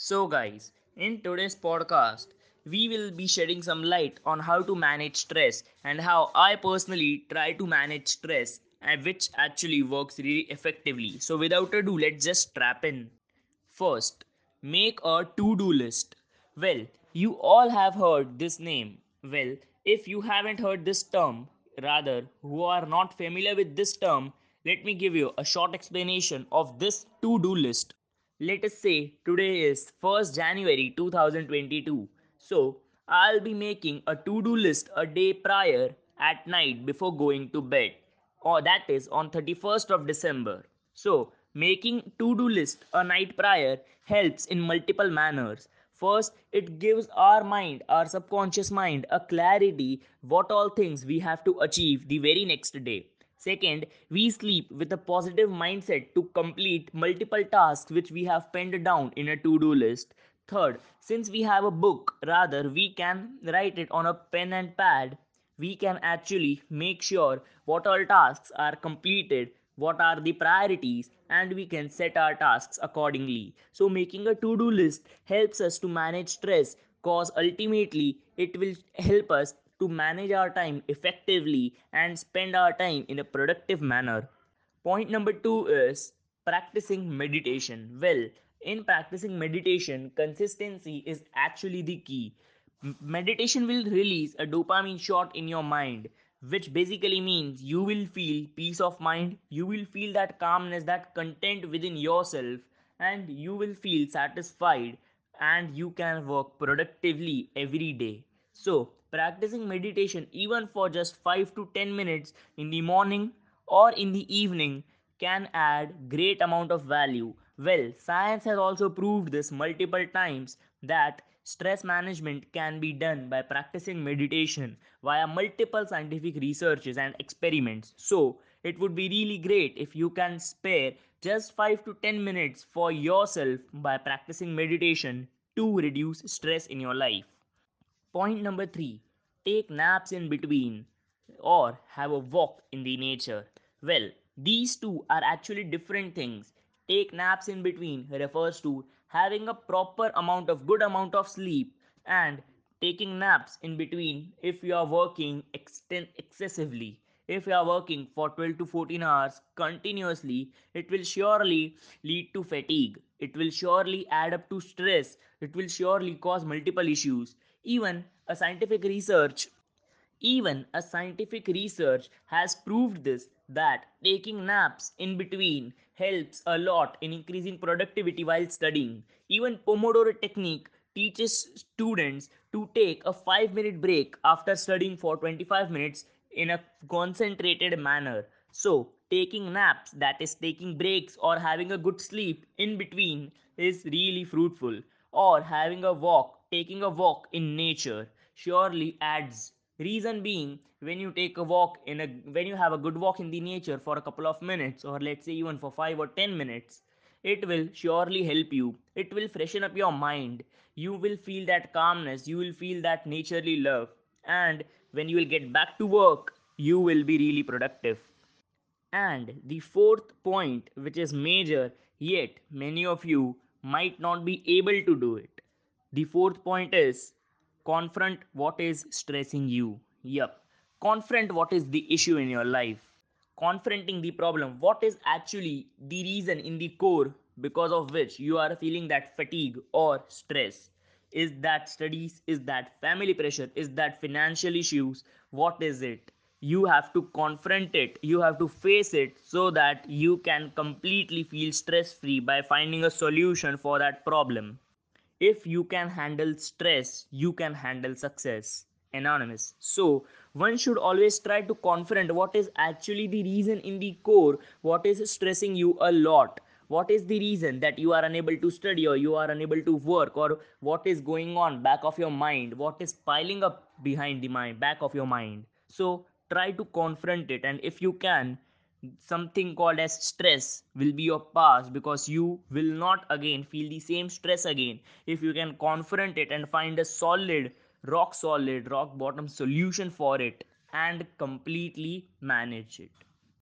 So, guys, in today's podcast, we will be shedding some light on how to manage stress and how I personally try to manage stress and which actually works really effectively. So, without ado, let's just strap in. First, make a to do list. Well, you all have heard this name. Well, if you haven't heard this term, rather, who are not familiar with this term, let me give you a short explanation of this to do list. Let us say today is 1st January 2022. So, I'll be making a to do list a day prior at night before going to bed, or that is on 31st of December. So, making to do list a night prior helps in multiple manners. First, it gives our mind, our subconscious mind, a clarity what all things we have to achieve the very next day. Second, we sleep with a positive mindset to complete multiple tasks which we have penned down in a to do list. Third, since we have a book, rather, we can write it on a pen and pad. We can actually make sure what all tasks are completed, what are the priorities, and we can set our tasks accordingly. So, making a to do list helps us to manage stress because ultimately it will help us to manage our time effectively and spend our time in a productive manner. Point number two is practicing meditation. Well, in practicing meditation, consistency is actually the key. Meditation will release a dopamine shot in your mind, which basically means you will feel peace of mind, you will feel that calmness, that content within yourself, and you will feel satisfied and you can work productively every day. So, practicing meditation even for just 5 to 10 minutes in the morning or in the evening can add great amount of value. Well, science has also proved this multiple times that stress management can be done by practicing meditation via multiple scientific researches and experiments. So, it would be really great if you can spare just 5 to 10 minutes for yourself by practicing meditation to reduce stress in your life. Point number three take naps in between or have a walk in the nature. Well, these two are actually different things. Take naps in between refers to having a proper amount of good amount of sleep and taking naps in between if you are working exten- excessively. If you are working for 12 to 14 hours continuously, it will surely lead to fatigue. It will surely add up to stress. It will surely cause multiple issues. Even a scientific research even a scientific research has proved this that taking naps in between helps a lot in increasing productivity while studying. Even Pomodoro technique teaches students to take a 5 minute break after studying for 25 minutes in a concentrated manner. So, taking naps, that is, taking breaks or having a good sleep in between, is really fruitful. Or having a walk, taking a walk in nature, surely adds. Reason being, when you take a walk in a when you have a good walk in the nature for a couple of minutes, or let's say even for five or ten minutes, it will surely help you. It will freshen up your mind. You will feel that calmness, you will feel that naturally love, and when you will get back to work, you will be really productive. And the fourth point, which is major, yet many of you might not be able to do it. The fourth point is confront what is stressing you. Yup, confront what is the issue in your life. Confronting the problem, what is actually the reason in the core because of which you are feeling that fatigue or stress. Is that studies? Is that family pressure? Is that financial issues? What is it? You have to confront it, you have to face it so that you can completely feel stress free by finding a solution for that problem. If you can handle stress, you can handle success. Anonymous. So, one should always try to confront what is actually the reason in the core, what is stressing you a lot. What is the reason that you are unable to study or you are unable to work or what is going on back of your mind? What is piling up behind the mind, back of your mind? So, try to confront it and if you can, something called as stress will be your past because you will not again feel the same stress again. If you can confront it and find a solid rock solid rock bottom solution for it and completely manage it